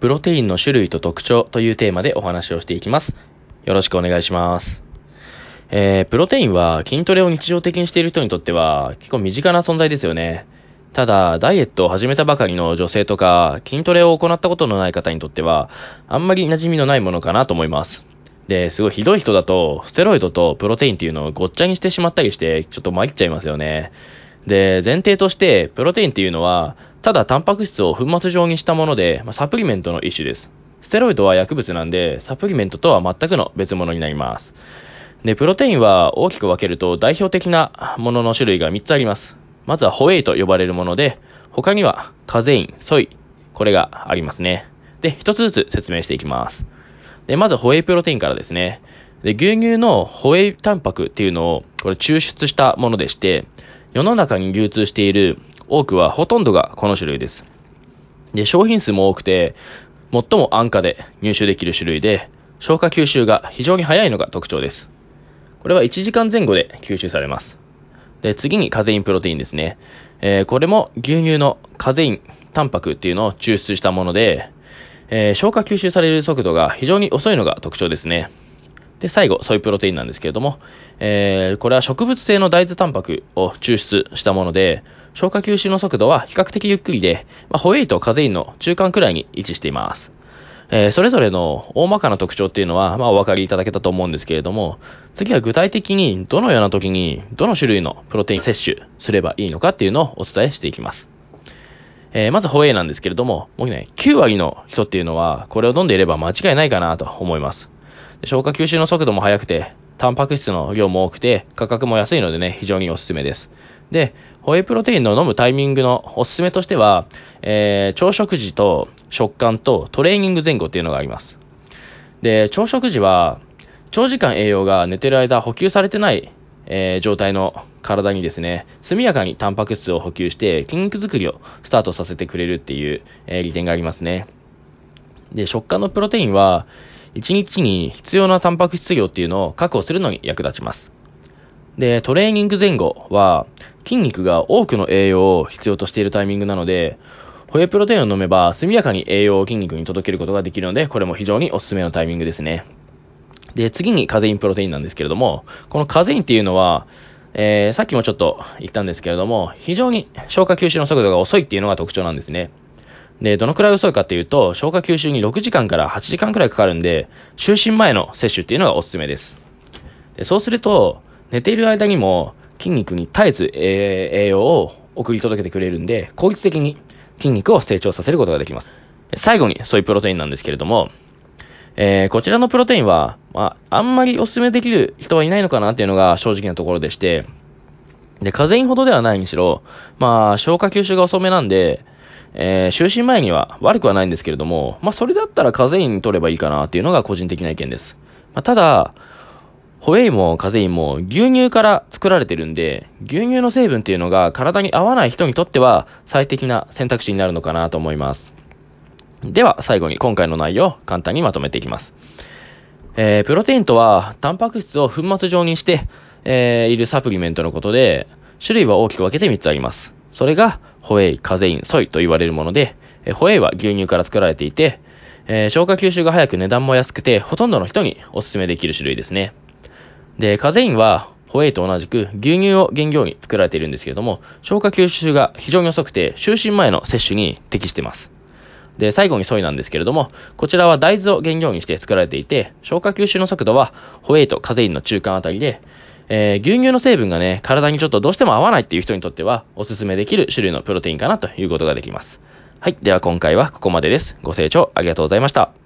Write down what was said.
プロテインの種類と特徴というテーマでお話をしていきます。よろしくお願いします。えー、プロテインは筋トレを日常的にしている人にとっては結構身近な存在ですよね。ただ、ダイエットを始めたばかりの女性とか、筋トレを行ったことのない方にとっては、あんまり馴染みのないものかなと思います。で、すごいひどい人だと、ステロイドとプロテインっていうのをごっちゃにしてしまったりして、ちょっと参っちゃいますよね。で、前提として、プロテインっていうのは、ただタンパク質を粉末状にしたもので、ま、サプリメントの一種です。ステロイドは薬物なんで、サプリメントとは全くの別物になります。で、プロテインは大きく分けると代表的なものの種類が3つあります。まずはホエイと呼ばれるもので、他にはカゼイン、ソイ、これがありますね。で、一つずつ説明していきます。で、まずホエイプロテインからですね。で、牛乳のホエイタンパクっていうのを、これ抽出したものでして、世の中に流通している多くはほとんどがこの種類です。で、商品数も多くて、最も安価で入手できる種類で、消化吸収が非常に早いのが特徴です。これは1時間前後で吸収されます。で、次にカゼインプロテインですね。えーこれも牛乳のカゼイン、タンパクっていうのを抽出したもので、えー消化吸収される速度が非常に遅いのが特徴ですね。で、最後、ソイプロテインなんですけれども、えーこれは植物性の大豆タンパクを抽出したもので、消化吸収の速度は比較的ゆっくりで、まあ、ホエイとカゼインの中間くらいに位置しています。えーそれぞれの大まかな特徴っていうのは、まあ、お分かりいただけたと思うんですけれども、次は具体的にどのような時にどの種類のプロテイン摂取すればいいのかっていうのをお伝えしていきます。えーまずホエイなんですけれども、もうね、9割の人っていうのは、これを飲んでいれば間違いないかなと思います。消化吸収の速度も速くて、タンパク質の量も多くて、価格も安いのでね、非常におすすめです。で、ホエイプロテインの飲むタイミングのおすすめとしては、えー朝食時と食感とトレーニング前後っていうのがあります。で、朝食時は、長時間栄養が寝てる間補給されてない、えー状態の体にですね、速やかにタンパク質を補給して筋肉作りをスタートさせてくれるっていう、えー利点がありますね。で、食感のプロテインは、1日に必要なタンパク質量っていうのを確保するのに役立ちます。で、トレーニング前後は、筋肉が多くの栄養を必要としているタイミングなので、ホエプロテインを飲めば速やかに栄養を筋肉に届けることができるので、これも非常におすすめのタイミングですね。で、次にカゼインプロテインなんですけれども、このカゼインっていうのは、えーさっきもちょっと言ったんですけれども、非常に消化吸収の速度が遅いっていうのが特徴なんですね。で、どのくらい遅いかっていうと、消化吸収に6時間から8時間くらいかかるんで、就寝前の摂取っていうのがおすすめです。でそうすると、寝ている間にも筋肉に絶えず、え栄養を送り届けてくれるんで、効率的に筋肉を成長させることができます。最後にソイプロテインなんですけれども、えーこちらのプロテインは、まあ、あんまりお勧めできる人はいないのかなっていうのが正直なところでして、で、カゼインほどではないにしろ、まあ、消化吸収が遅めなんで、えー就寝前には悪くはないんですけれども、まあ、それだったらカゼイン取ればいいかなっていうのが個人的な意見です。まあ、ただ、ホエイもカゼインも牛乳から作られてるんで、牛乳の成分っていうのが体に合わない人にとっては最適な選択肢になるのかなと思います。では、最後に今回の内容を簡単にまとめていきます。えープロテインとは、タンパク質を粉末状にして、えーいるサプリメントのことで、種類は大きく分けて3つあります。それが、ホエイ、カゼイン、ソイと言われるもので、えホエイは牛乳から作られていて、えー消化吸収が早く値段も安くて、ほとんどの人にお勧めできる種類ですね。で、カゼインは、ホエイと同じく牛乳を原料に作られているんですけれども、消化吸収が非常に遅くて、就寝前の摂取に適しています。で、最後にソイなんですけれども、こちらは大豆を原料にして作られていて、消化吸収の速度はホエイとカゼインの中間あたりで、えー牛乳の成分がね、体にちょっとどうしても合わないっていう人にとっては、おすすめできる種類のプロテインかなということができます。はい。では今回はここまでです。ご清聴ありがとうございました。